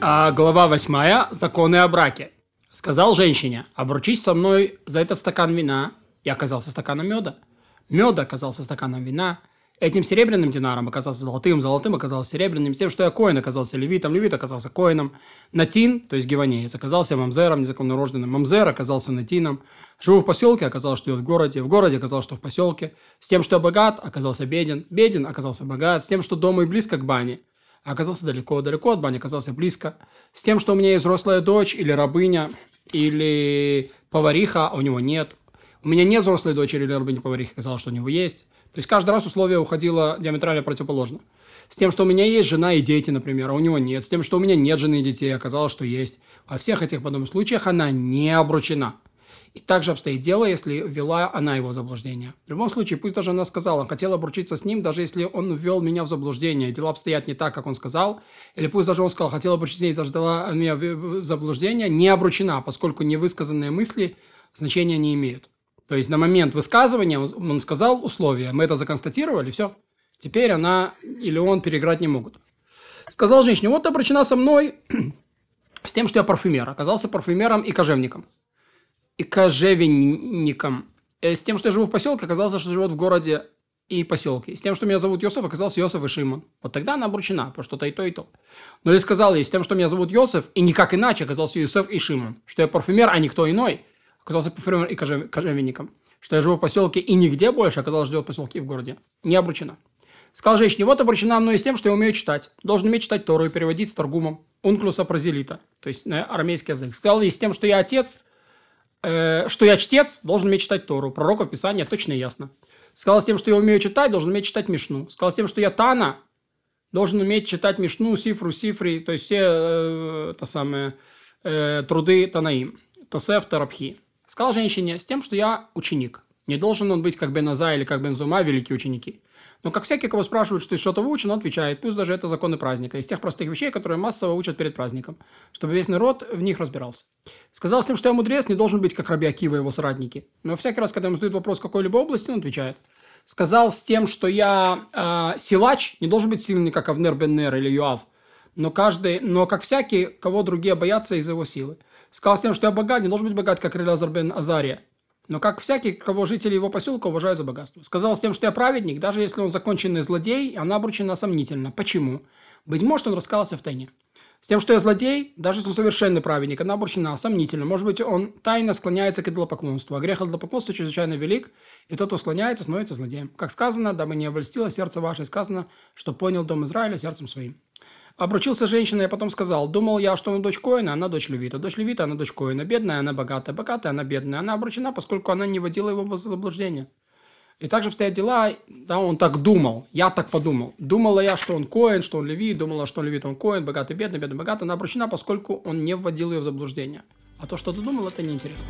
А, глава 8. Законы о браке. Сказал женщине, обручись со мной за этот стакан вина. И оказался стаканом меда. Меда оказался стаканом вина. Этим серебряным динаром оказался золотым, золотым оказался серебряным, с тем, что я коин оказался левитом, левит оказался коином, натин, то есть гиванеец, оказался мамзером, незаконнорожденным, мамзер оказался натином, живу в поселке, оказалось, что я в городе, в городе оказалось, что в поселке, с тем, что я богат, оказался беден, беден оказался богат, с тем, что дома и близко к бане, оказался далеко, далеко от бани оказался близко, с тем, что у меня есть взрослая дочь или рабыня, или повариха, а у него нет, у меня нет взрослой дочери или рабыни повариха, оказалось, что у него есть, то есть каждый раз условие уходило диаметрально противоположно. С тем, что у меня есть жена и дети, например, а у него нет. С тем, что у меня нет жены и детей, оказалось, что есть. Во всех этих подобных случаях она не обручена. И также обстоит дело, если ввела она его в заблуждение. В любом случае, пусть даже она сказала, хотела обручиться с ним, даже если он ввел меня в заблуждение, дела обстоят не так, как он сказал, или пусть даже он сказал, хотела обручиться с ней, даже дала меня в заблуждение, не обручена, поскольку невысказанные мысли значения не имеют. То есть на момент высказывания он сказал условия, мы это законстатировали, все. Теперь она или он переиграть не могут. Сказал женщине, вот ты обращена со мной с тем, что я парфюмер. Оказался парфюмером и кожевником. И кожевенником. Э, с тем, что я живу в поселке, оказался, что живет в городе и поселке. С тем, что меня зовут Йосиф, оказался Йосиф и Шимон. Вот тогда она обручена, потому что то и то, и то. Но я сказал ей, с тем, что меня зовут Йосиф, и никак иначе оказался Йосиф и Шимон. Что я парфюмер, а никто иной – оказался парфюмером и кожевенником. Что я живу в поселке и нигде больше, оказалось, живет в поселке и в городе. Не обручена. Сказал женщине, вот обручена мной с тем, что я умею читать. Должен уметь читать Тору и переводить с торгумом. Унклуса прозелита, то есть на арамейский язык. Сказал ей с тем, что я отец, э, что я чтец, должен уметь читать Тору. Пророков Писания точно и ясно. Сказал с тем, что я умею читать, должен уметь читать Мишну. Сказал с тем, что я Тана, должен уметь читать Мишну, Сифру, Сифри, то есть все э, то самое, э, труды Танаим. Тосеф, Тарабхи. Сказал женщине с тем, что я ученик. Не должен он быть как Беназа или как Бензума, великие ученики. Но как всякий, кого спрашивают, что что-то выучен, он отвечает, пусть даже это законы праздника, из тех простых вещей, которые массово учат перед праздником, чтобы весь народ в них разбирался. Сказал с тем, что я мудрец, не должен быть как Раби и его соратники. Но всякий раз, когда ему задают вопрос какой-либо области, он отвечает. Сказал с тем, что я э, силач, не должен быть сильный, как Авнер Беннер или Юав, но каждый, но как всякий, кого другие боятся из-за его силы. Сказал с тем, что я богат, не должен быть богат, как Релазар бен Азария. Но как всякий, кого жители его поселка уважают за богатство. Сказал с тем, что я праведник, даже если он законченный злодей, она обручена сомнительно. Почему? Быть может, он раскался в тайне. С тем, что я злодей, даже если он совершенный праведник, она обручена сомнительно. Может быть, он тайно склоняется к идолопоклонству. А грех идолопоклонства чрезвычайно велик, и тот, кто склоняется, становится злодеем. Как сказано, дабы не обольстило сердце ваше, сказано, что понял дом Израиля сердцем своим. Обручился женщиной, я потом сказал, думал я, что она дочь Коина, она дочь Левита. Дочь Левита, она дочь Коина. Бедная, она богатая. Богатая, она бедная. Она обручена, поскольку она не водила его в заблуждение. И также обстоят дела, да, он так думал, я так подумал. Думала я, что он коин, что он левит, думала, что он левит, он коин, богатый, бедный, бедный, богатый. Она обручена, поскольку он не вводил ее в заблуждение. А то, что ты думал, это неинтересно.